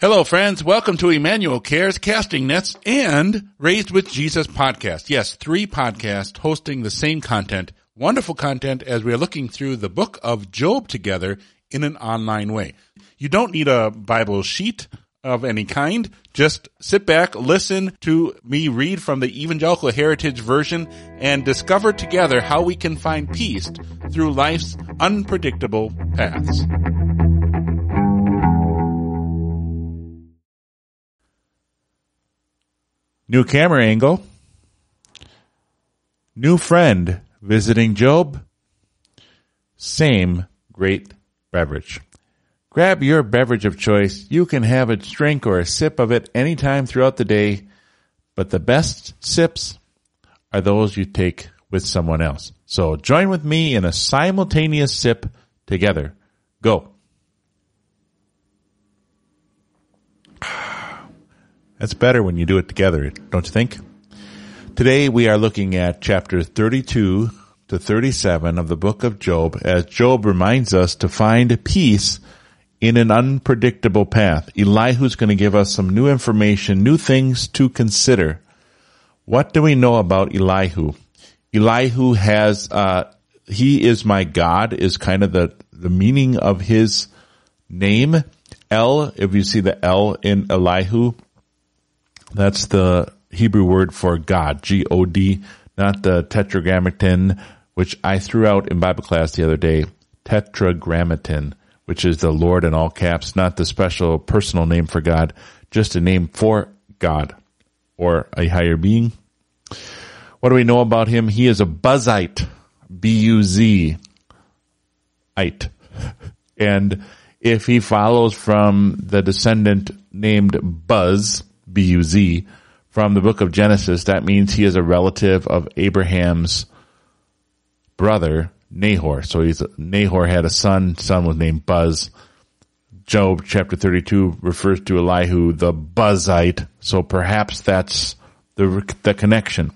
Hello, friends. Welcome to Emmanuel Cares, Casting Nets, and Raised with Jesus podcast. Yes, three podcasts hosting the same content, wonderful content as we are looking through the book of Job together in an online way. You don't need a Bible sheet of any kind. Just sit back, listen to me read from the Evangelical Heritage Version, and discover together how we can find peace through life's unpredictable paths. New camera angle. New friend visiting Job. Same great beverage. Grab your beverage of choice. You can have a drink or a sip of it anytime throughout the day, but the best sips are those you take with someone else. So join with me in a simultaneous sip together. Go. That's better when you do it together, don't you think? Today we are looking at chapter 32 to 37 of the book of Job as Job reminds us to find peace in an unpredictable path. Elihu's going to give us some new information, new things to consider. What do we know about Elihu? Elihu has, uh, he is my God is kind of the, the meaning of his name. L, if you see the L in Elihu, that's the Hebrew word for God, G-O-D, not the tetragrammaton, which I threw out in Bible class the other day. Tetragrammaton, which is the Lord in all caps, not the special personal name for God, just a name for God or a higher being. What do we know about him? He is a Buzzite, B-U-Z, ite. And if he follows from the descendant named Buz, B-U-Z, from the book of Genesis, that means he is a relative of Abraham's brother, Nahor. So he's, Nahor had a son, son was named Buz. Job chapter 32 refers to Elihu, the Buzzite. So perhaps that's the, the connection.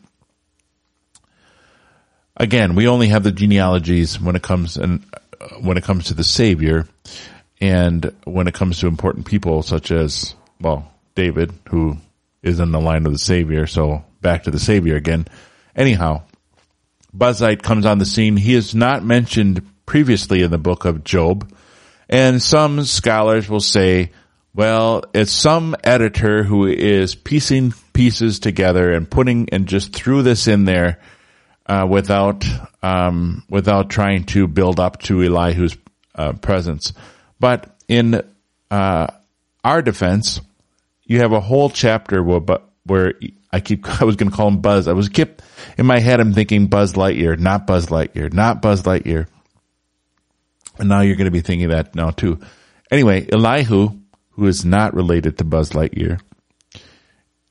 Again, we only have the genealogies when it comes and uh, when it comes to the Savior and when it comes to important people such as, well, David, who is in the line of the Savior. So back to the Savior again. Anyhow, Buzzite comes on the scene. He is not mentioned previously in the book of Job. And some scholars will say, well, it's some editor who is piecing pieces together and putting and just threw this in there uh, without um, without trying to build up to Elihu's uh, presence. But in uh, our defense, you have a whole chapter where, where I keep, I was going to call him Buzz. I was kept in my head. I'm thinking Buzz Lightyear, not Buzz Lightyear, not Buzz Lightyear. And now you're going to be thinking that now too. Anyway, Elihu, who is not related to Buzz Lightyear,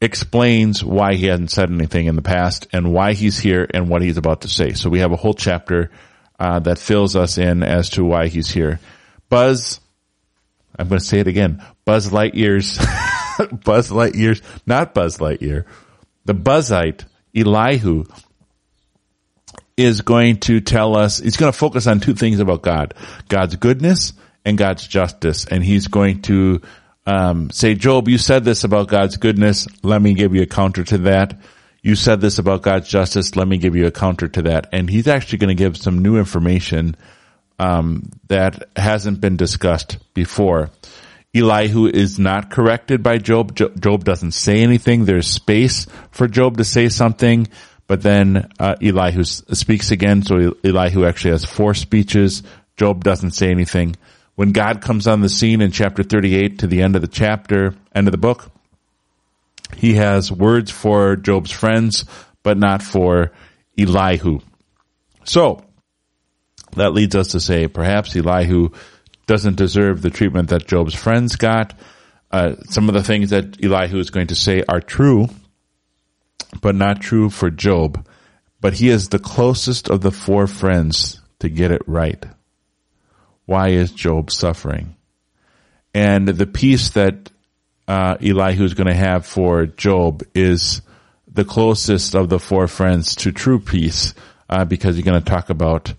explains why he hasn't said anything in the past and why he's here and what he's about to say. So we have a whole chapter uh, that fills us in as to why he's here. Buzz, I'm going to say it again. Buzz Lightyear's Buzz Lightyear's, not Buzz Lightyear, the Buzzite, Elihu, is going to tell us, he's going to focus on two things about God. God's goodness and God's justice. And he's going to um, say, Job, you said this about God's goodness. Let me give you a counter to that. You said this about God's justice. Let me give you a counter to that. And he's actually going to give some new information um, that hasn't been discussed before. Elihu is not corrected by Job. Job doesn't say anything. There's space for Job to say something, but then uh, Elihu speaks again. So Elihu actually has four speeches. Job doesn't say anything. When God comes on the scene in chapter 38 to the end of the chapter, end of the book, he has words for Job's friends, but not for Elihu. So that leads us to say perhaps Elihu doesn't deserve the treatment that Job's friends got. Uh, some of the things that Elihu is going to say are true, but not true for Job. But he is the closest of the four friends to get it right. Why is Job suffering? And the peace that uh, Elihu is going to have for Job is the closest of the four friends to true peace, uh, because you're going to talk about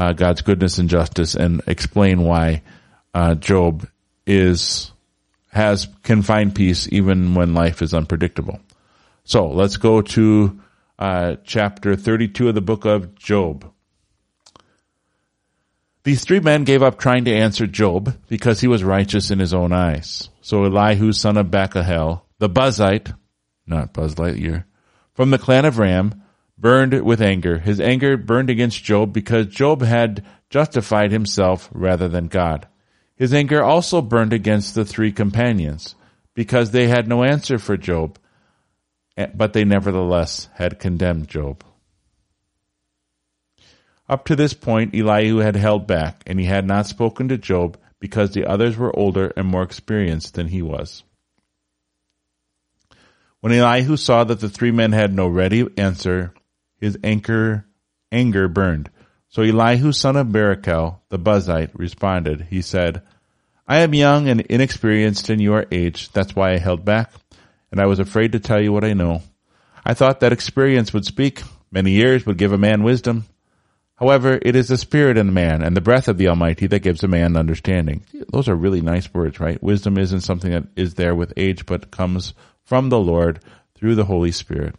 uh, God's goodness and justice and explain why uh, Job is has can find peace even when life is unpredictable. So let's go to uh, chapter 32 of the book of Job. These three men gave up trying to answer Job because he was righteous in his own eyes. So Elihu, son of Barachel, the Buzzite, not Buzz Lightyear, from the clan of Ram, burned with anger. His anger burned against Job because Job had justified himself rather than God. His anger also burned against the three companions because they had no answer for Job, eh, but they nevertheless had condemned Job. Up to this point, Elihu had held back, and he had not spoken to Job because the others were older and more experienced than he was. When Elihu saw that the three men had no ready answer, his anger, anger burned. So Elihu, son of Barachel, the Buzzite, responded. He said, I am young and inexperienced in your age. That's why I held back, and I was afraid to tell you what I know. I thought that experience would speak. Many years would give a man wisdom. However, it is the spirit in the man and the breath of the Almighty that gives a man understanding. Those are really nice words, right? Wisdom isn't something that is there with age, but comes from the Lord through the Holy Spirit.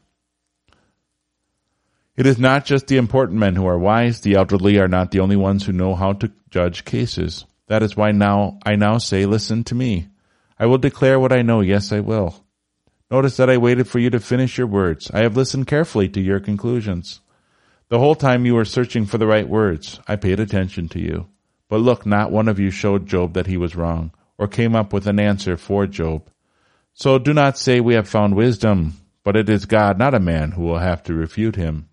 It is not just the important men who are wise. The elderly are not the only ones who know how to judge cases. That is why now I now say, listen to me. I will declare what I know. Yes, I will. Notice that I waited for you to finish your words. I have listened carefully to your conclusions. The whole time you were searching for the right words, I paid attention to you. But look, not one of you showed Job that he was wrong, or came up with an answer for Job. So do not say we have found wisdom, but it is God, not a man, who will have to refute him.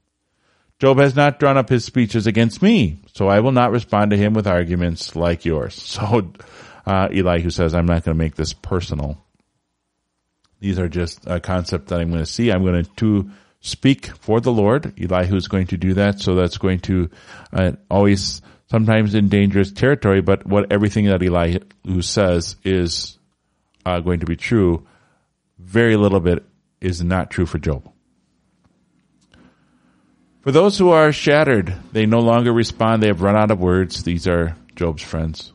Job has not drawn up his speeches against me, so I will not respond to him with arguments like yours. So, uh, Elihu says, I'm not going to make this personal. These are just a concept that I'm going to see. I'm going to speak for the Lord. Elihu is going to do that, so that's going to uh, always sometimes in dangerous territory. But what everything that Elihu says is uh, going to be true. Very little bit is not true for Job. For those who are shattered, they no longer respond. They have run out of words. These are Job's friends.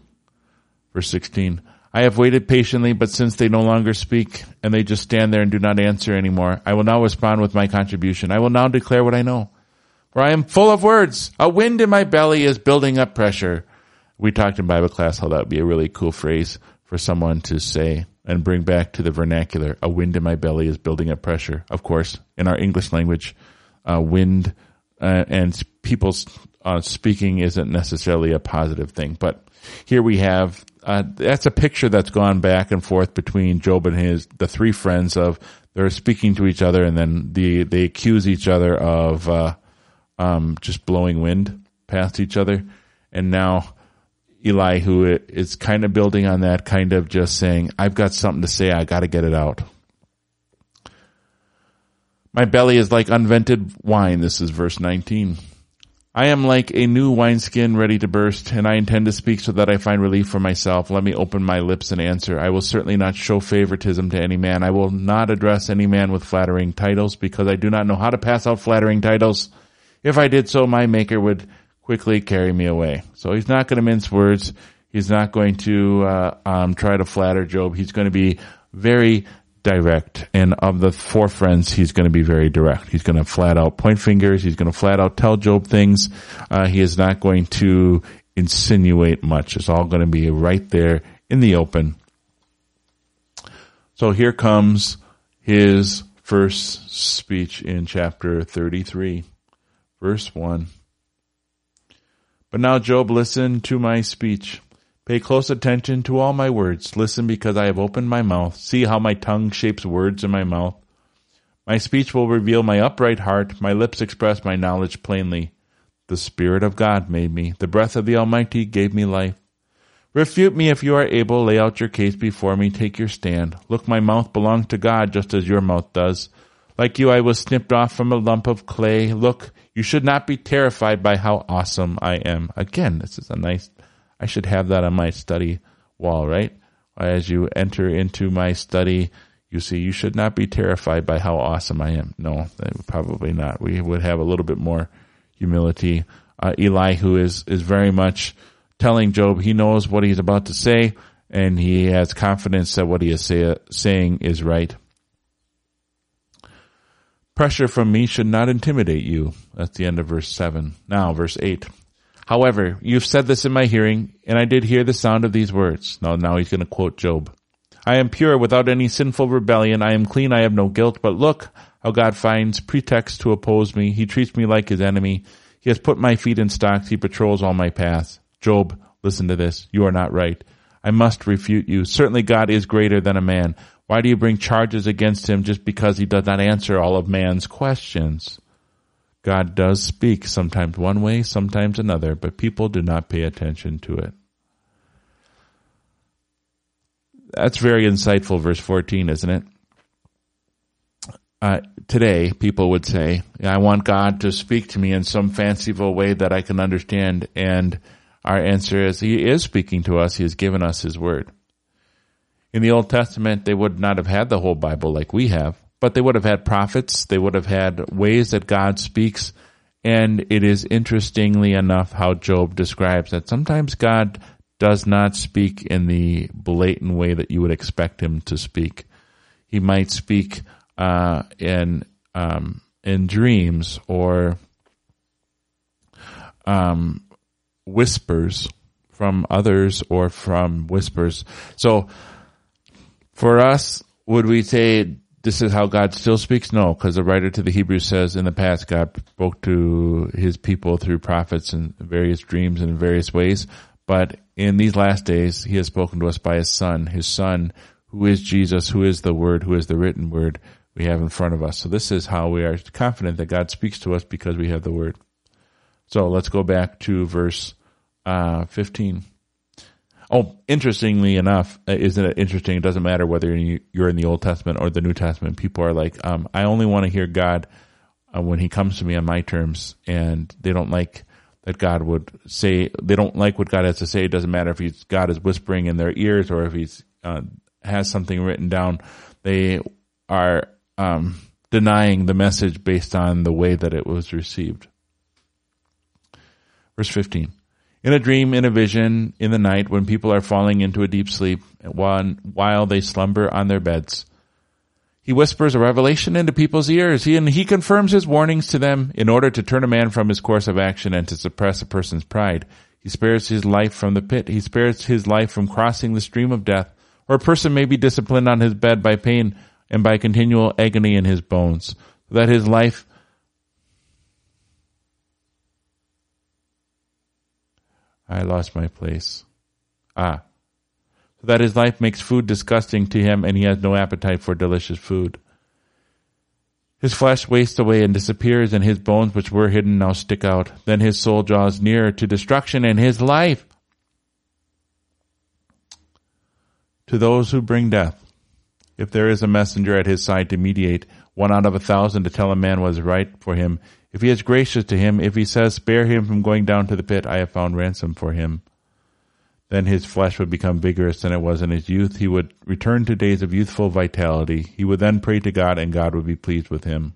Verse 16. I have waited patiently, but since they no longer speak and they just stand there and do not answer anymore, I will now respond with my contribution. I will now declare what I know. For I am full of words. A wind in my belly is building up pressure. We talked in Bible class how that would be a really cool phrase for someone to say and bring back to the vernacular. A wind in my belly is building up pressure. Of course, in our English language, uh, wind uh, and people uh, speaking isn't necessarily a positive thing, but here we have uh, that's a picture that's gone back and forth between Job and his the three friends of they're speaking to each other and then the they accuse each other of uh, um, just blowing wind past each other, and now Elihu is kind of building on that, kind of just saying, "I've got something to say. I got to get it out." My belly is like unvented wine. This is verse 19. I am like a new wineskin ready to burst, and I intend to speak so that I find relief for myself. Let me open my lips and answer. I will certainly not show favoritism to any man. I will not address any man with flattering titles, because I do not know how to pass out flattering titles. If I did so, my maker would quickly carry me away. So he's not going to mince words. He's not going to uh, um, try to flatter Job. He's going to be very direct. And of the four friends, he's going to be very direct. He's going to flat out point fingers. He's going to flat out tell Job things. Uh, he is not going to insinuate much. It's all going to be right there in the open. So here comes his first speech in chapter 33, verse 1. But now, Job, listen to my speech. Pay close attention to all my words. Listen because I have opened my mouth. See how my tongue shapes words in my mouth. My speech will reveal my upright heart. My lips express my knowledge plainly. The Spirit of God made me. The breath of the Almighty gave me life. Refute me if you are able. Lay out your case before me. Take your stand. Look, my mouth belongs to God just as your mouth does. Like you, I was snipped off from a lump of clay. Look, you should not be terrified by how awesome I am. Again, this is a nice I should have that on my study wall, right? As you enter into my study, you see, you should not be terrified by how awesome I am. No, probably not. We would have a little bit more humility. Uh, Elihu is, is very much telling Job he knows what he's about to say, and he has confidence that what he is say, saying is right. Pressure from me should not intimidate you. That's the end of verse 7. Now, verse 8. However, you've said this in my hearing, and I did hear the sound of these words. Now, now he's going to quote Job. I am pure without any sinful rebellion. I am clean. I have no guilt. But look how God finds pretext to oppose me. He treats me like his enemy. He has put my feet in stocks. He patrols all my paths. Job, listen to this. You are not right. I must refute you. Certainly God is greater than a man. Why do you bring charges against him just because he does not answer all of man's questions? God does speak, sometimes one way, sometimes another, but people do not pay attention to it. That's very insightful, verse 14, isn't it? Uh, today, people would say, I want God to speak to me in some fanciful way that I can understand. And our answer is, He is speaking to us. He has given us His Word. In the Old Testament, they would not have had the whole Bible like we have, but they would have had prophets. They would have had ways that God speaks. And it is interestingly enough how Job describes that sometimes God does not speak in the blatant way that you would expect him to speak. He might speak uh, in um, in dreams or um, whispers from others or from whispers. So for us, would we say this is how God still speaks? No, because the writer to the Hebrews says in the past God spoke to his people through prophets and various dreams and in various ways. But in these last days, he has spoken to us by his son, his son, who is Jesus, who is the word, who is the written word we have in front of us. So this is how we are confident that God speaks to us because we have the word. So let's go back to verse uh, 15. Oh, interestingly enough, uh, isn't it interesting? It doesn't matter whether you're in the Old Testament or the New Testament. People are like, um, I only want to hear God uh, when He comes to me on my terms, and they don't like that God would say. They don't like what God has to say. It doesn't matter if He's God is whispering in their ears or if He's uh, has something written down. They are um, denying the message based on the way that it was received. Verse 15. In a dream, in a vision, in the night, when people are falling into a deep sleep, while they slumber on their beds, he whispers a revelation into people's ears. He, and he confirms his warnings to them in order to turn a man from his course of action and to suppress a person's pride. He spares his life from the pit. He spares his life from crossing the stream of death. Or a person may be disciplined on his bed by pain and by continual agony in his bones, so that his life I lost my place. Ah. So that his life makes food disgusting to him and he has no appetite for delicious food. His flesh wastes away and disappears, and his bones which were hidden now stick out. Then his soul draws near to destruction, and his life to those who bring death. If there is a messenger at his side to mediate, one out of a thousand to tell a man what is right for him, if he is gracious to him, if he says, spare him from going down to the pit, I have found ransom for him. Then his flesh would become vigorous than it was in his youth. He would return to days of youthful vitality. He would then pray to God and God would be pleased with him.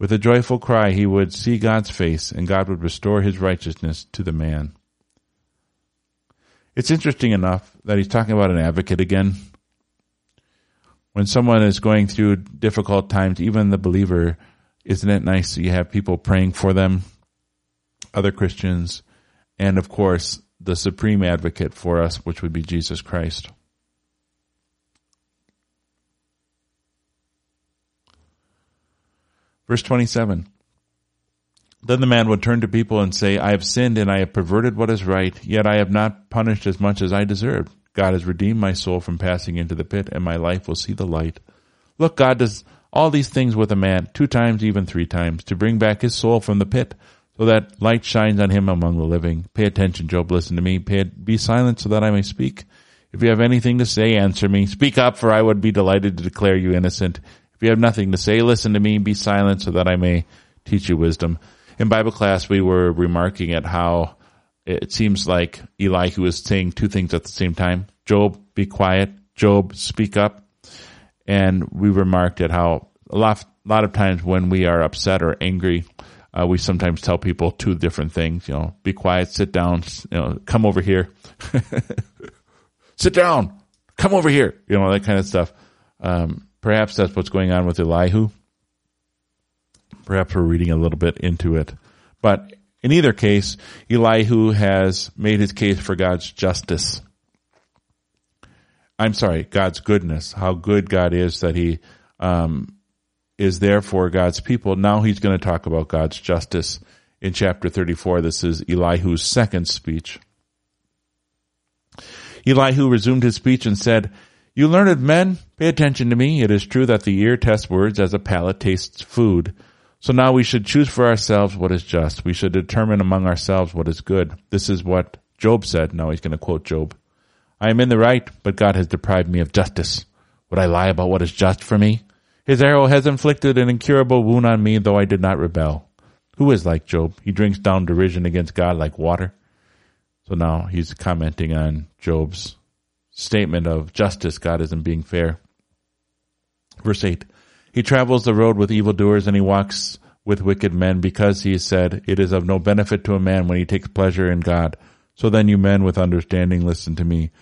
With a joyful cry, he would see God's face and God would restore his righteousness to the man. It's interesting enough that he's talking about an advocate again when someone is going through difficult times, even the believer, isn't it nice that you have people praying for them, other Christians, and of course, the supreme advocate for us, which would be Jesus Christ. Verse 27. Then the man would turn to people and say, I have sinned and I have perverted what is right, yet I have not punished as much as I deserved. God has redeemed my soul from passing into the pit, and my life will see the light. Look, God does all these things with a man, two times, even three times, to bring back his soul from the pit, so that light shines on him among the living. Pay attention, Job, listen to me. Pay, be silent so that I may speak. If you have anything to say, answer me. Speak up, for I would be delighted to declare you innocent. If you have nothing to say, listen to me. Be silent so that I may teach you wisdom. In Bible class, we were remarking at how it seems like Elihu was saying two things at the same time. Job, be quiet. Job, speak up. And we remarked at how a lot, a lot of times when we are upset or angry, uh, we sometimes tell people two different things. You know, be quiet, sit down, you know, come over here. sit down, come over here, you know, that kind of stuff. Um, perhaps that's what's going on with Elihu. Perhaps we're reading a little bit into it. But in either case, Elihu has made his case for God's justice. I'm sorry, God's goodness, how good God is that he um, is there for God's people. Now he's going to talk about God's justice in chapter 34. This is Elihu's second speech. Elihu resumed his speech and said, You learned men, pay attention to me. It is true that the ear tests words as a palate tastes food. So now we should choose for ourselves what is just. We should determine among ourselves what is good. This is what Job said. Now he's going to quote Job. I am in the right, but God has deprived me of justice. Would I lie about what is just for me? His arrow has inflicted an incurable wound on me, though I did not rebel. Who is like Job? He drinks down derision against God like water. So now he's commenting on Job's statement of justice. God isn't being fair. Verse 8. He travels the road with evildoers and he walks with wicked men because he said, It is of no benefit to a man when he takes pleasure in God. So then you men with understanding listen to me.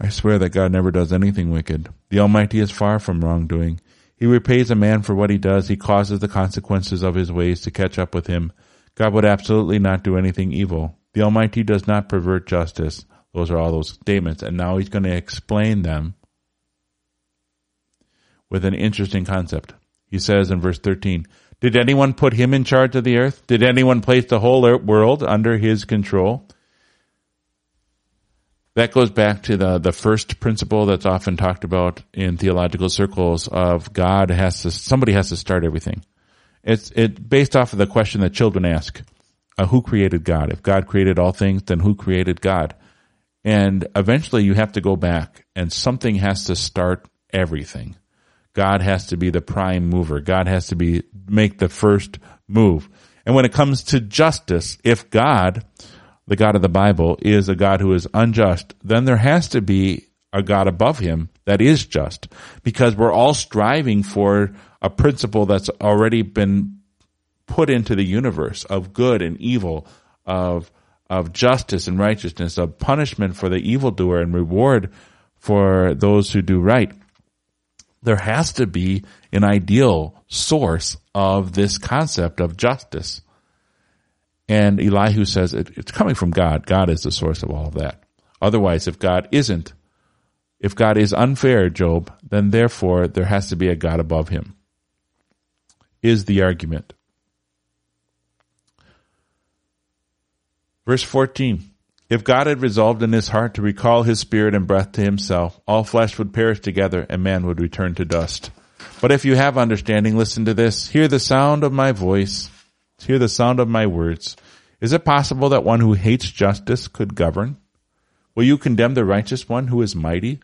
I swear that God never does anything wicked. The Almighty is far from wrongdoing. He repays a man for what he does. He causes the consequences of his ways to catch up with him. God would absolutely not do anything evil. The Almighty does not pervert justice. Those are all those statements. And now he's going to explain them with an interesting concept. He says in verse 13, Did anyone put him in charge of the earth? Did anyone place the whole world under his control? That goes back to the, the first principle that's often talked about in theological circles of God has to, somebody has to start everything. It's, it based off of the question that children ask, uh, who created God? If God created all things, then who created God? And eventually you have to go back and something has to start everything. God has to be the prime mover. God has to be, make the first move. And when it comes to justice, if God, the God of the Bible, is a God who is unjust, then there has to be a God above him that is just because we're all striving for a principle that's already been put into the universe of good and evil, of, of justice and righteousness, of punishment for the evildoer and reward for those who do right there has to be an ideal source of this concept of justice. And Elihu says it, it's coming from God. God is the source of all of that. Otherwise, if God isn't, if God is unfair, Job, then therefore there has to be a God above him, is the argument. Verse 14. If God had resolved in his heart to recall his spirit and breath to himself, all flesh would perish together and man would return to dust. But if you have understanding, listen to this. Hear the sound of my voice. Hear the sound of my words. Is it possible that one who hates justice could govern? Will you condemn the righteous one who is mighty?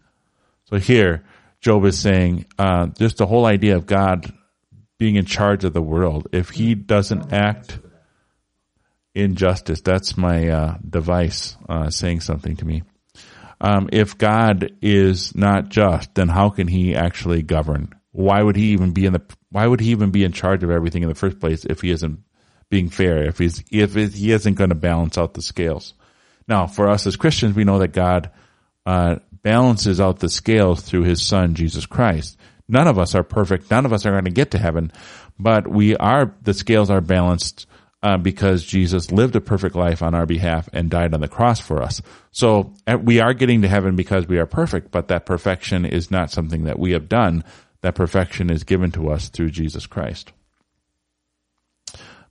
So here, Job is saying, uh, just the whole idea of God being in charge of the world. If he doesn't act injustice. That's my uh, device uh, saying something to me. Um, if God is not just, then how can He actually govern? Why would He even be in the? Why would He even be in charge of everything in the first place if He isn't being fair? If He's if He isn't going to balance out the scales? Now, for us as Christians, we know that God uh, balances out the scales through His Son Jesus Christ. None of us are perfect. None of us are going to get to heaven, but we are. The scales are balanced uh, because Jesus lived a perfect life on our behalf and died on the cross for us. So uh, we are getting to heaven because we are perfect, but that perfection is not something that we have done. That perfection is given to us through Jesus Christ.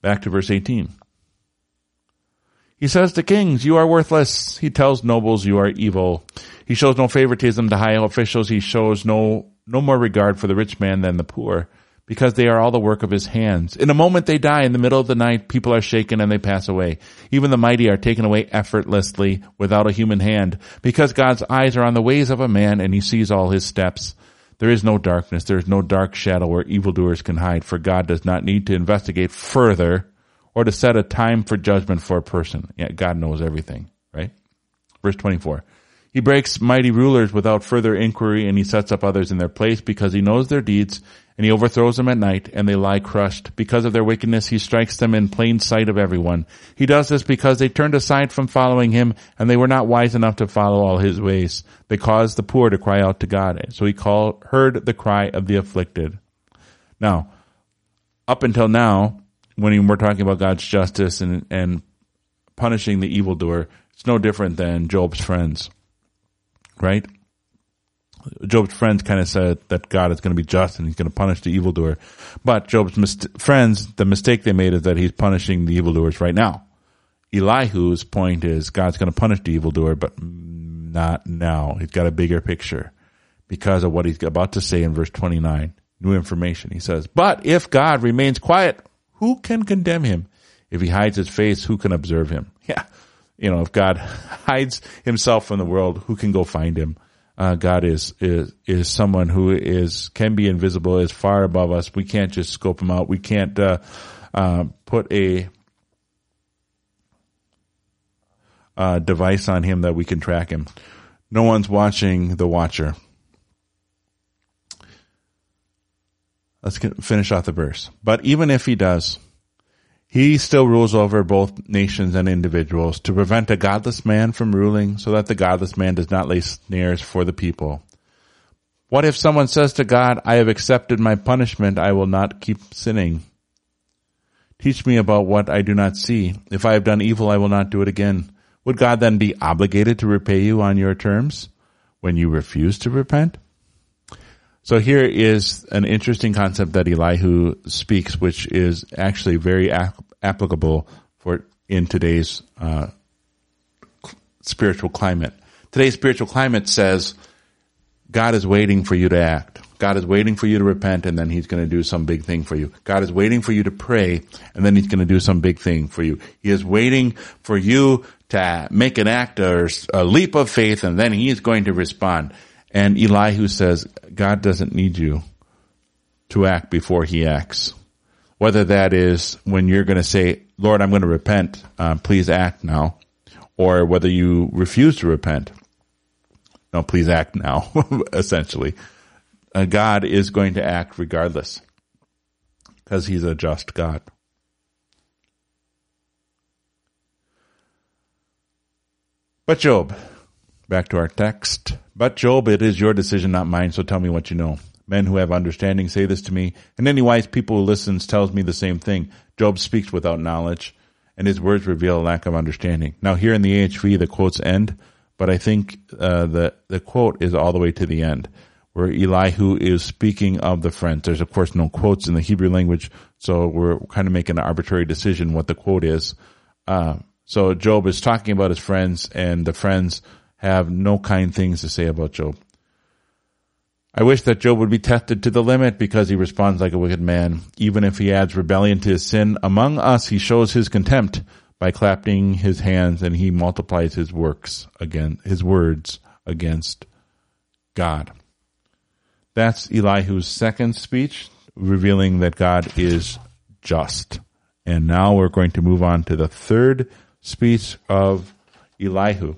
Back to verse 18. He says to kings, you are worthless. He tells nobles, you are evil. He shows no favoritism to high officials. He shows no, no more regard for the rich man than the poor because they are all the work of his hands. In a moment they die. In the middle of the night, people are shaken and they pass away. Even the mighty are taken away effortlessly without a human hand because God's eyes are on the ways of a man and he sees all his steps. There is no darkness. There is no dark shadow where evildoers can hide for God does not need to investigate further or to set a time for judgment for a person. Yet God knows everything, right? Verse 24. He breaks mighty rulers without further inquiry and he sets up others in their place because he knows their deeds and he overthrows them at night, and they lie crushed. Because of their wickedness, he strikes them in plain sight of everyone. He does this because they turned aside from following him, and they were not wise enough to follow all his ways. They caused the poor to cry out to God. So he called, heard the cry of the afflicted. Now, up until now, when we're talking about God's justice and, and punishing the evildoer, it's no different than Job's friends, right? Job's friends kind of said that God is going to be just and he's going to punish the evildoer. But Job's friends, the mistake they made is that he's punishing the evildoers right now. Elihu's point is God's going to punish the evildoer, but not now. He's got a bigger picture because of what he's about to say in verse 29. New information. He says, but if God remains quiet, who can condemn him? If he hides his face, who can observe him? Yeah. You know, if God hides himself from the world, who can go find him? Uh, God is is is someone who is can be invisible, is far above us. We can't just scope him out. We can't uh, uh, put a uh, device on him that we can track him. No one's watching the watcher. Let's finish off the verse. But even if he does, he still rules over both nations and individuals to prevent a godless man from ruling so that the godless man does not lay snares for the people. What if someone says to God, I have accepted my punishment, I will not keep sinning? Teach me about what I do not see. If I have done evil, I will not do it again. Would God then be obligated to repay you on your terms when you refuse to repent? So here is an interesting concept that Elihu speaks, which is actually very applicable for in today's uh, spiritual climate. Today's spiritual climate says God is waiting for you to act. God is waiting for you to repent and then he's going to do some big thing for you. God is waiting for you to pray and then he's going to do some big thing for you. He is waiting for you to make an act or a leap of faith and then he is going to respond. And Elihu says, God doesn't need you to act before he acts. Whether that is when you're going to say, Lord, I'm going to repent, uh, please act now. Or whether you refuse to repent, no, please act now, essentially. Uh, God is going to act regardless because he's a just God. But Job, back to our text. But Job, it is your decision, not mine, so tell me what you know. Men who have understanding say this to me, and any wise people who listens tells me the same thing. Job speaks without knowledge, and his words reveal a lack of understanding. Now here in the EHV, the quotes end, but I think uh, the the quote is all the way to the end, where Elihu is speaking of the friends. There's of course no quotes in the Hebrew language, so we're kind of making an arbitrary decision what the quote is. Uh, so Job is talking about his friends, and the friends have no kind things to say about Job. I wish that Job would be tested to the limit because he responds like a wicked man. Even if he adds rebellion to his sin, among us he shows his contempt by clapping his hands and he multiplies his works again, his words against God. That's Elihu's second speech, revealing that God is just. And now we're going to move on to the third speech of Elihu.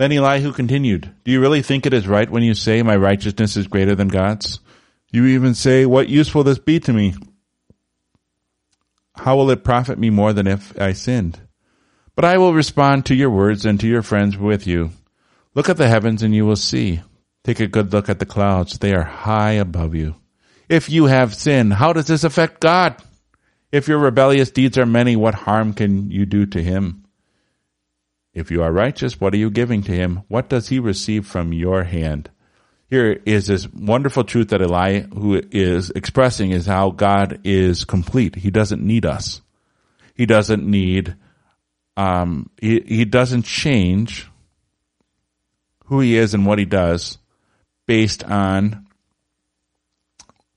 Then Elihu continued, Do you really think it is right when you say my righteousness is greater than God's? You even say, What use will this be to me? How will it profit me more than if I sinned? But I will respond to your words and to your friends with you. Look at the heavens and you will see. Take a good look at the clouds. They are high above you. If you have sinned, how does this affect God? If your rebellious deeds are many, what harm can you do to him? If you are righteous, what are you giving to him? What does he receive from your hand? Here is this wonderful truth that Elihu is expressing is how God is complete. He doesn't need us. He doesn't need, um, he, he doesn't change who he is and what he does based on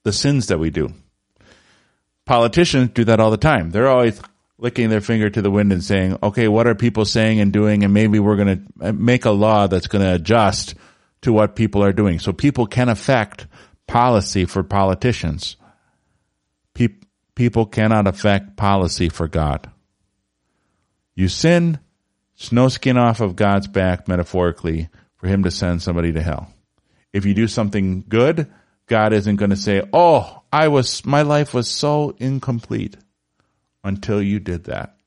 the sins that we do. Politicians do that all the time. They're always licking their finger to the wind and saying, okay, what are people saying and doing? And maybe we're going to make a law that's going to adjust to what people are doing. So people can affect policy for politicians. Pe- people cannot affect policy for God. You sin, no skin off of God's back, metaphorically, for him to send somebody to hell. If you do something good, God isn't going to say, "Oh, I was my life was so incomplete until you did that."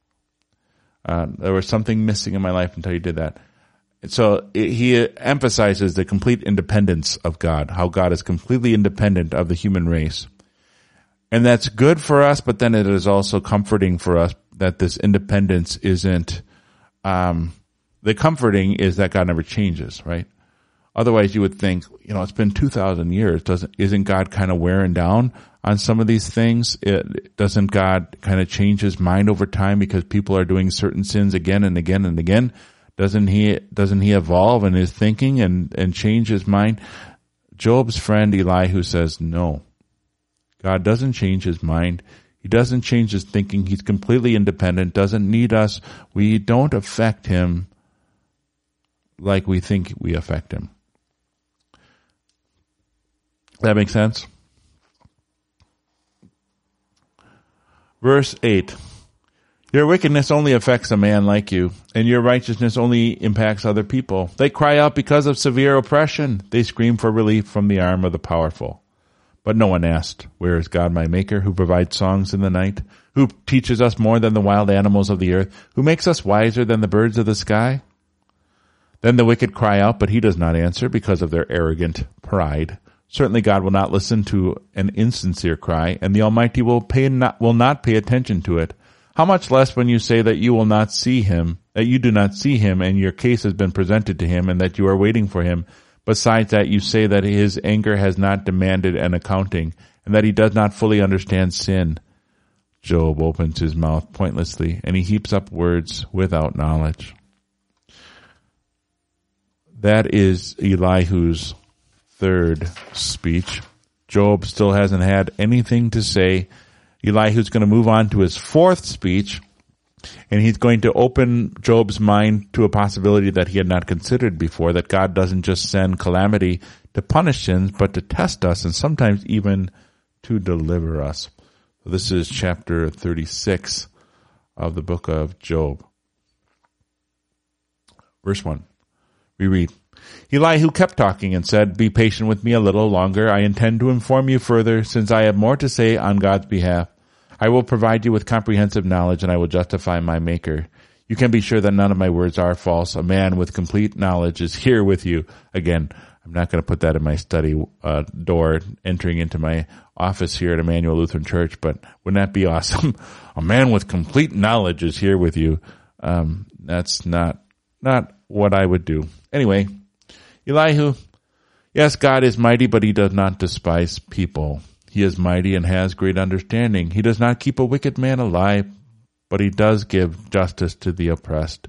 Uh, there was something missing in my life until you did that. So it, he emphasizes the complete independence of God, how God is completely independent of the human race. And that's good for us, but then it is also comforting for us that this independence isn't, um, the comforting is that God never changes, right? Otherwise you would think, you know, it's been 2000 years. Doesn't, isn't God kind of wearing down on some of these things? It, doesn't God kind of change his mind over time because people are doing certain sins again and again and again? Doesn't he, doesn't he evolve in his thinking and, and change his mind? Job's friend Elihu says no. God doesn't change his mind. He doesn't change his thinking. He's completely independent, doesn't need us. We don't affect him like we think we affect him. That makes sense? Verse 8. Your wickedness only affects a man like you, and your righteousness only impacts other people. They cry out because of severe oppression. They scream for relief from the arm of the powerful. But no one asked, Where is God my maker, who provides songs in the night, who teaches us more than the wild animals of the earth, who makes us wiser than the birds of the sky? Then the wicked cry out, but he does not answer because of their arrogant pride. Certainly God will not listen to an insincere cry, and the Almighty will pay not, will not pay attention to it. How much less when you say that you will not see him, that you do not see him and your case has been presented to him and that you are waiting for him. Besides that, you say that his anger has not demanded an accounting and that he does not fully understand sin. Job opens his mouth pointlessly and he heaps up words without knowledge. That is Elihu's third speech. Job still hasn't had anything to say Elihu's going to move on to his fourth speech, and he's going to open Job's mind to a possibility that he had not considered before, that God doesn't just send calamity to punish sins, but to test us and sometimes even to deliver us. This is chapter 36 of the book of Job. Verse 1. We read, Elihu kept talking and said, Be patient with me a little longer. I intend to inform you further, since I have more to say on God's behalf. I will provide you with comprehensive knowledge and I will justify my maker. You can be sure that none of my words are false. A man with complete knowledge is here with you. Again, I'm not going to put that in my study uh, door entering into my office here at Emmanuel Lutheran Church, but wouldn't that be awesome? A man with complete knowledge is here with you. Um, that's not not what I would do. Anyway, Elihu, yes, God is mighty, but he does not despise people. He is mighty and has great understanding. He does not keep a wicked man alive, but he does give justice to the oppressed.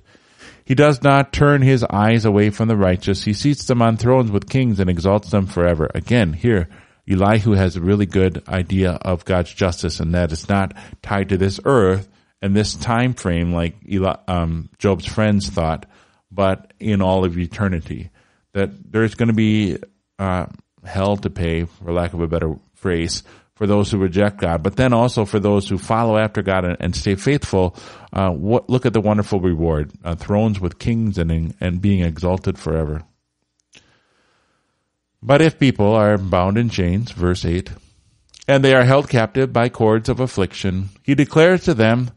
He does not turn his eyes away from the righteous. He seats them on thrones with kings and exalts them forever. Again, here, Elihu has a really good idea of God's justice and that it's not tied to this earth and this time frame like Eli, um, Job's friends thought, but in all of eternity. That there's going to be uh, hell to pay, for lack of a better phrase for those who reject God, but then also for those who follow after God and, and stay faithful. Uh, what, look at the wonderful reward: uh, thrones with kings and and being exalted forever. But if people are bound in chains, verse eight, and they are held captive by cords of affliction, he declares to them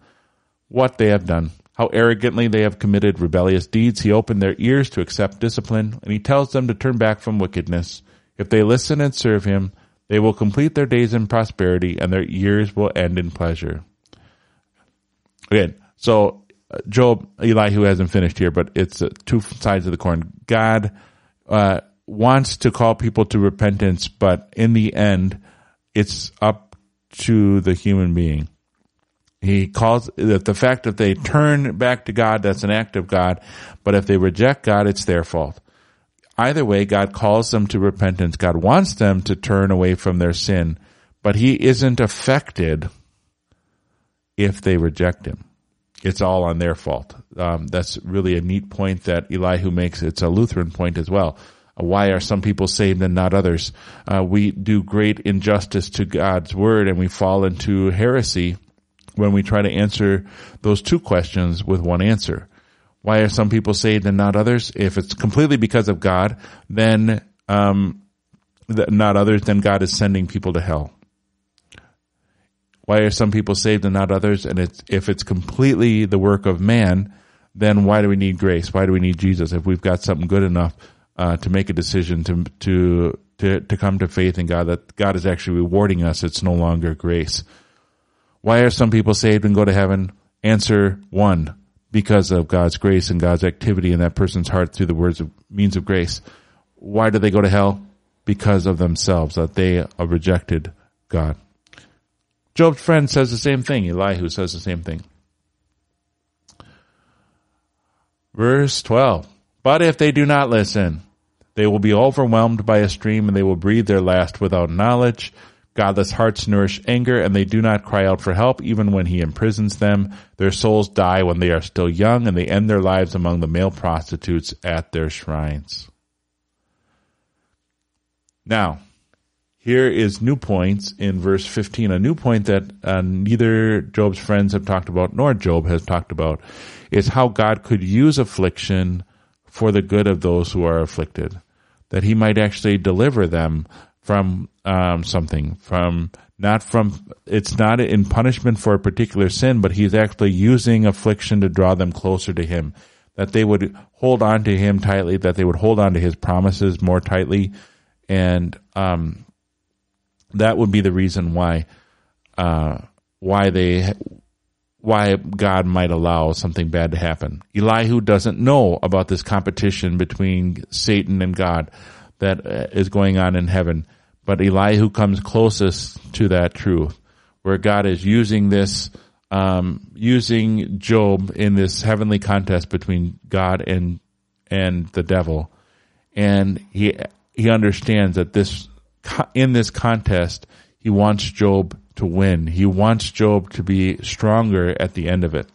what they have done. How arrogantly they have committed rebellious deeds. He opened their ears to accept discipline, and he tells them to turn back from wickedness. If they listen and serve him, they will complete their days in prosperity and their years will end in pleasure. Again, so uh, Job, Elihu hasn't finished here, but it's uh, two sides of the coin. God uh, wants to call people to repentance, but in the end, it's up to the human being. He calls that the fact that they turn back to God, that's an act of God, but if they reject God, it's their fault. Either way, God calls them to repentance. God wants them to turn away from their sin, but He isn't affected if they reject Him. It's all on their fault. Um, that's really a neat point that Elihu makes. It's a Lutheran point as well. Uh, why are some people saved and not others? Uh, we do great injustice to God's word and we fall into heresy when we try to answer those two questions with one answer. Why are some people saved and not others? If it's completely because of God, then um, not others, then God is sending people to hell. Why are some people saved and not others? And it's, if it's completely the work of man, then why do we need grace? Why do we need Jesus? If we've got something good enough uh, to make a decision to to to to come to faith in God, that God is actually rewarding us. It's no longer grace. Why are some people saved and go to heaven? Answer one: because of God's grace and God's activity in that person's heart through the words of means of grace. Why do they go to hell? Because of themselves, that they have rejected God. Job's friend says the same thing. Elihu says the same thing. Verse 12. But if they do not listen, they will be overwhelmed by a stream and they will breathe their last without knowledge. Godless hearts nourish anger and they do not cry out for help even when he imprisons them. Their souls die when they are still young and they end their lives among the male prostitutes at their shrines. Now, here is new points in verse 15, a new point that uh, neither Job's friends have talked about nor Job has talked about is how God could use affliction for the good of those who are afflicted. That he might actually deliver them from um, something, from not from, it's not in punishment for a particular sin, but he's actually using affliction to draw them closer to him. That they would hold on to him tightly, that they would hold on to his promises more tightly, and um, that would be the reason why uh, why they why God might allow something bad to happen. Elihu doesn't know about this competition between Satan and God that uh, going on in heaven, but Elihu comes closest to that truth, where God is using this, um, using Job in this heavenly contest between God and and the devil, and he he understands that this in this contest he wants Job to win. He wants Job to be stronger at the end of it.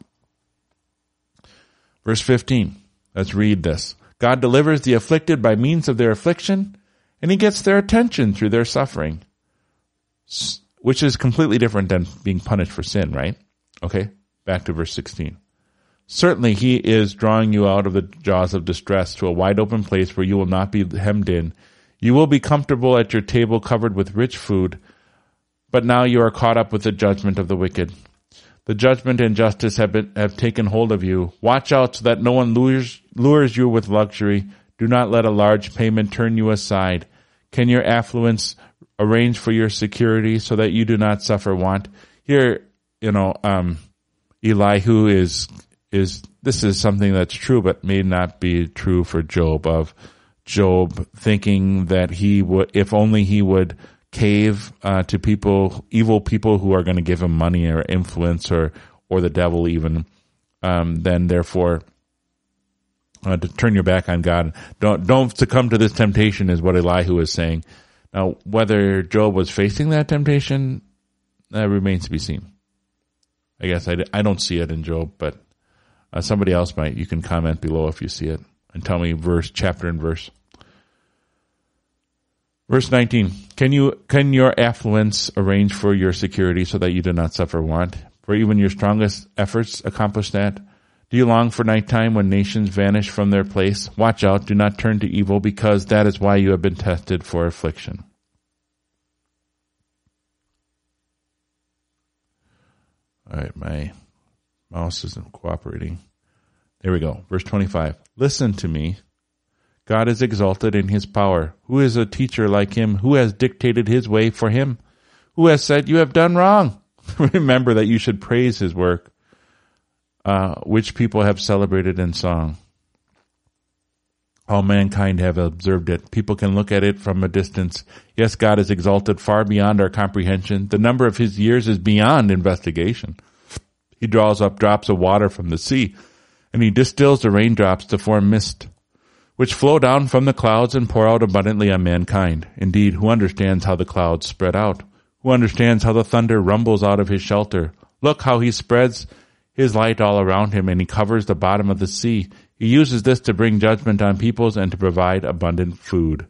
Verse 15. Let's read this. God delivers the afflicted by means of their affliction, and he gets their attention through their suffering, which is completely different than being punished for sin, right? Okay, back to verse 16. Certainly he is drawing you out of the jaws of distress to a wide open place where you will not be hemmed in. You will be comfortable at your table covered with rich food, but now you are caught up with the judgment of the wicked. The judgment and justice have been, have taken hold of you. Watch out so that no one lures, lures you with luxury. Do not let a large payment turn you aside. Can your affluence arrange for your security so that you do not suffer want? Here, you know, um, Elihu is, is, this is something that's true, but may not be true for Job of Job thinking that he would, if only he would cave uh, to people, evil people who are going to give him money or influence or or the devil even, um, then therefore uh, to turn your back on God. Don't don't succumb to this temptation is what Elihu is saying. Now, whether Job was facing that temptation, that remains to be seen. I guess I, I don't see it in Job, but uh, somebody else might. You can comment below if you see it and tell me verse, chapter, and verse. Verse 19, can you, can your affluence arrange for your security so that you do not suffer want? For even your strongest efforts accomplish that? Do you long for nighttime when nations vanish from their place? Watch out, do not turn to evil because that is why you have been tested for affliction. Alright, my mouse isn't cooperating. There we go. Verse 25. Listen to me, God is exalted in his power. Who is a teacher like him? Who has dictated his way for him? Who has said, you have done wrong? Remember that you should praise his work, uh, which people have celebrated in song. All mankind have observed it. People can look at it from a distance. Yes, God is exalted far beyond our comprehension. The number of his years is beyond investigation. He draws up drops of water from the sea, and he distills the raindrops to form mist which flow down from the clouds and pour out abundantly on mankind. Indeed, who understands how the clouds spread out? Who understands how the thunder rumbles out of his shelter? Look how he spreads his light all around him and he covers the bottom of the sea. He uses this to bring judgment on peoples and to provide abundant food.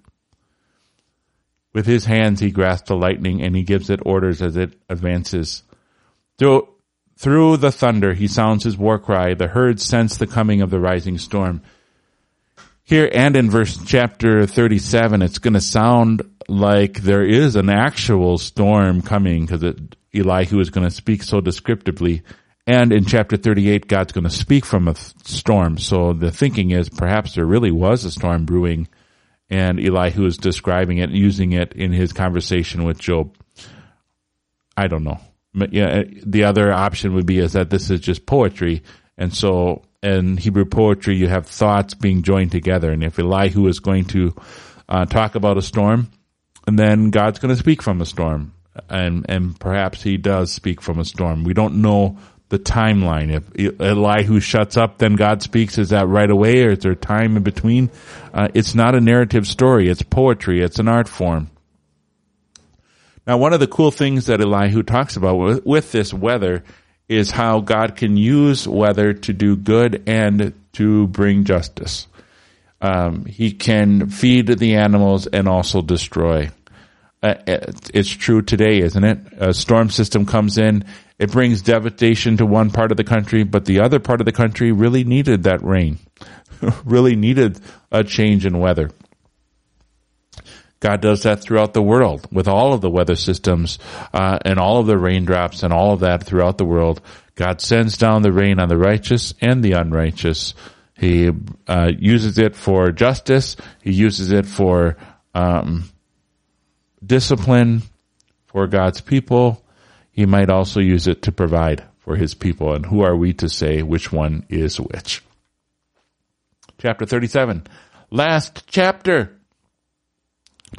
With his hands he grasps the lightning and he gives it orders as it advances. Through, through the thunder he sounds his war cry. The herds sense the coming of the rising storm. Here and in verse chapter 37, it's going to sound like there is an actual storm coming because Elihu is going to speak so descriptively. And in chapter 38, God's going to speak from a th- storm. So the thinking is perhaps there really was a storm brewing and Elihu is describing it, using it in his conversation with Job. I don't know. But Yeah, the other option would be is that this is just poetry. And so in Hebrew poetry, you have thoughts being joined together. And if Elihu is going to uh, talk about a storm, and then God's going to speak from a storm. And, and perhaps he does speak from a storm. We don't know the timeline. If Elihu shuts up, then God speaks. Is that right away or is there time in between? Uh, it's not a narrative story. It's poetry. It's an art form. Now, one of the cool things that Elihu talks about with, with this weather is how God can use weather to do good and to bring justice. Um, he can feed the animals and also destroy. Uh, it's true today, isn't it? A storm system comes in, it brings devastation to one part of the country, but the other part of the country really needed that rain, really needed a change in weather. God does that throughout the world with all of the weather systems uh, and all of the raindrops and all of that throughout the world. God sends down the rain on the righteous and the unrighteous. He uh, uses it for justice. He uses it for um, discipline for God's people. He might also use it to provide for his people. And who are we to say which one is which? Chapter 37. Last chapter.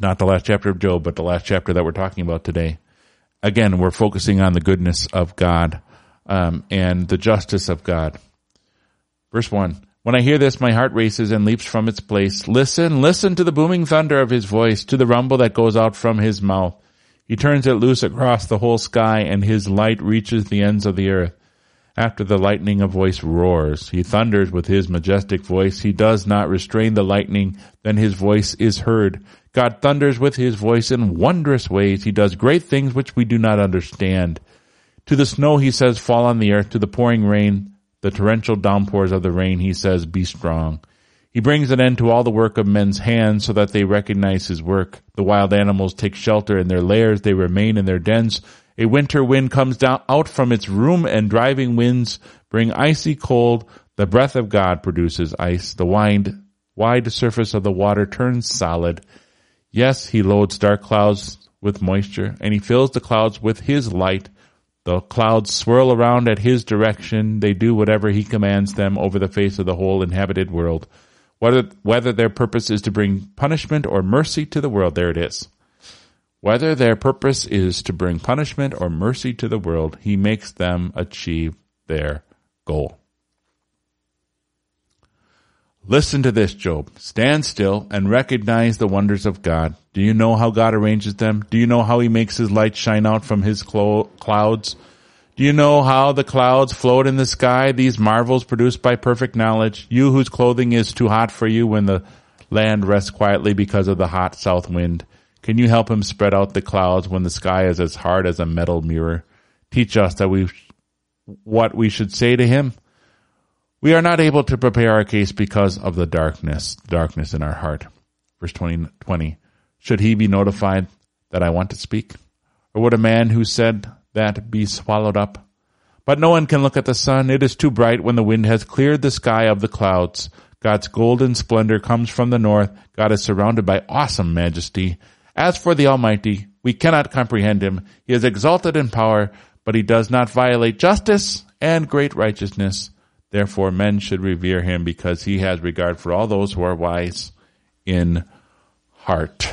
Not the last chapter of Job, but the last chapter that we're talking about today. Again, we're focusing on the goodness of God um, and the justice of God. Verse 1. When I hear this, my heart races and leaps from its place. Listen, listen to the booming thunder of his voice, to the rumble that goes out from his mouth. He turns it loose across the whole sky, and his light reaches the ends of the earth. After the lightning, a voice roars. He thunders with his majestic voice. He does not restrain the lightning. Then his voice is heard. God thunders with his voice in wondrous ways. He does great things which we do not understand. To the snow, he says, fall on the earth. To the pouring rain, the torrential downpours of the rain, he says, be strong. He brings an end to all the work of men's hands so that they recognize his work. The wild animals take shelter in their lairs. They remain in their dens. A winter wind comes down out from its room and driving winds bring icy cold. The breath of God produces ice. The wide, wide surface of the water turns solid. Yes, he loads dark clouds with moisture and he fills the clouds with his light. The clouds swirl around at his direction. They do whatever he commands them over the face of the whole inhabited world whether, whether their purpose is to bring punishment or mercy to the world. There it is. Whether their purpose is to bring punishment or mercy to the world, he makes them achieve their goal. Listen to this, Job. Stand still and recognize the wonders of God. Do you know how God arranges them? Do you know how he makes his light shine out from his clo- clouds? Do you know how the clouds float in the sky, these marvels produced by perfect knowledge? You whose clothing is too hot for you when the land rests quietly because of the hot south wind. Can you help him spread out the clouds when the sky is as hard as a metal mirror? Teach us that we, what we should say to him. We are not able to prepare our case because of the darkness, darkness in our heart. Verse 20, 20. Should he be notified that I want to speak? Or would a man who said, that be swallowed up. But no one can look at the sun. It is too bright when the wind has cleared the sky of the clouds. God's golden splendor comes from the north. God is surrounded by awesome majesty. As for the Almighty, we cannot comprehend him. He is exalted in power, but he does not violate justice and great righteousness. Therefore men should revere him because he has regard for all those who are wise in heart.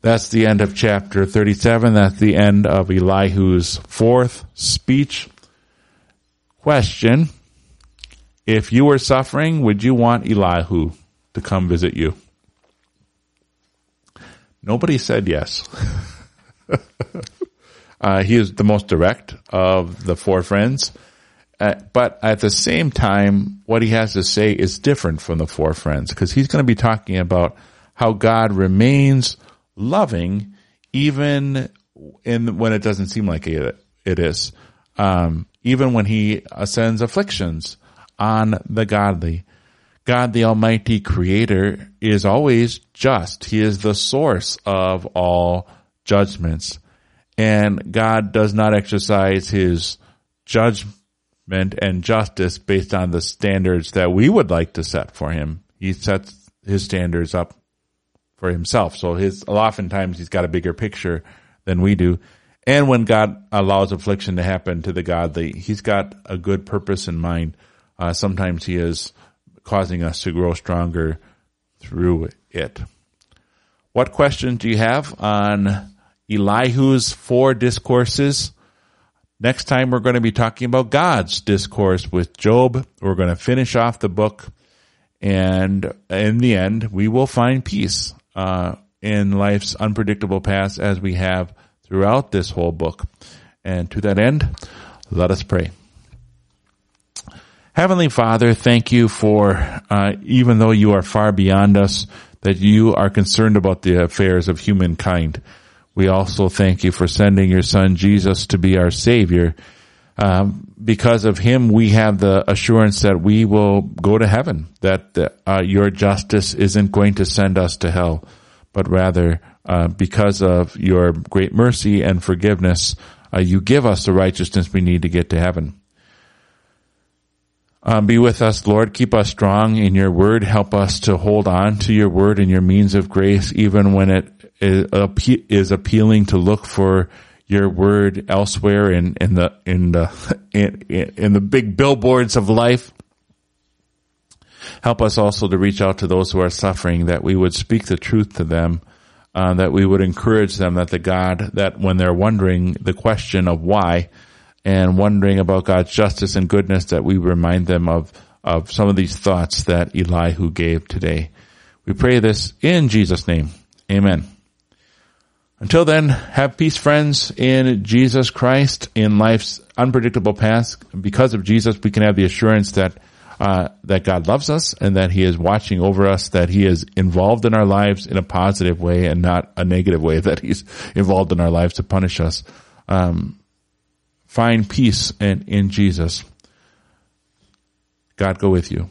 That's the end of chapter 37. That's the end of Elihu's fourth speech. Question. If you were suffering, would you want Elihu to come visit you? Nobody said yes. uh, he is the most direct of the four friends. Uh, but at the same time, what he has to say is different from the four friends because he's going to be talking about how God remains loving even in when it doesn't seem like it, it is. Um, even when he sends afflictions on the godly. God, the Almighty Creator, is always just. He is the source of all judgments. And God does not exercise his judgment and justice based on the standards that we would like to set for him. He sets his standards up for himself. So his, oftentimes he's got a bigger picture than we do. And when God allows affliction to happen to the godly, he's got a good purpose in mind. Uh, sometimes he is causing us to grow stronger through it. What questions do you have on Elihu's four discourses? Next time we're going to be talking about God's discourse with Job. We're going to finish off the book and in the end we will find peace uh, in life's unpredictable paths as we have throughout this whole book. And to that end, let us pray. Heavenly Father, thank you for, uh, even though you are far beyond us, that you are concerned about the affairs of humankind. We also thank you for sending your son Jesus to be our savior. Um, because of him, we have the assurance that we will go to heaven, that uh, your justice isn't going to send us to hell, but rather, uh, because of your great mercy and forgiveness, uh, you give us the righteousness we need to get to heaven. Um, be with us, Lord. Keep us strong in your word. Help us to hold on to your word and your means of grace, even when it is appealing to look for your word elsewhere in, in the, in the, in, in the big billboards of life. Help us also to reach out to those who are suffering, that we would speak the truth to them, uh, that we would encourage them that the God, that when they're wondering the question of why, and wondering about God's justice and goodness that we remind them of, of some of these thoughts that Elihu gave today. We pray this in Jesus' name. Amen. Until then, have peace, friends, in Jesus Christ, in life's unpredictable paths. Because of Jesus, we can have the assurance that uh, that God loves us and that He is watching over us, that He is involved in our lives in a positive way and not a negative way, that He's involved in our lives to punish us. Um, Find peace in, in Jesus. God go with you.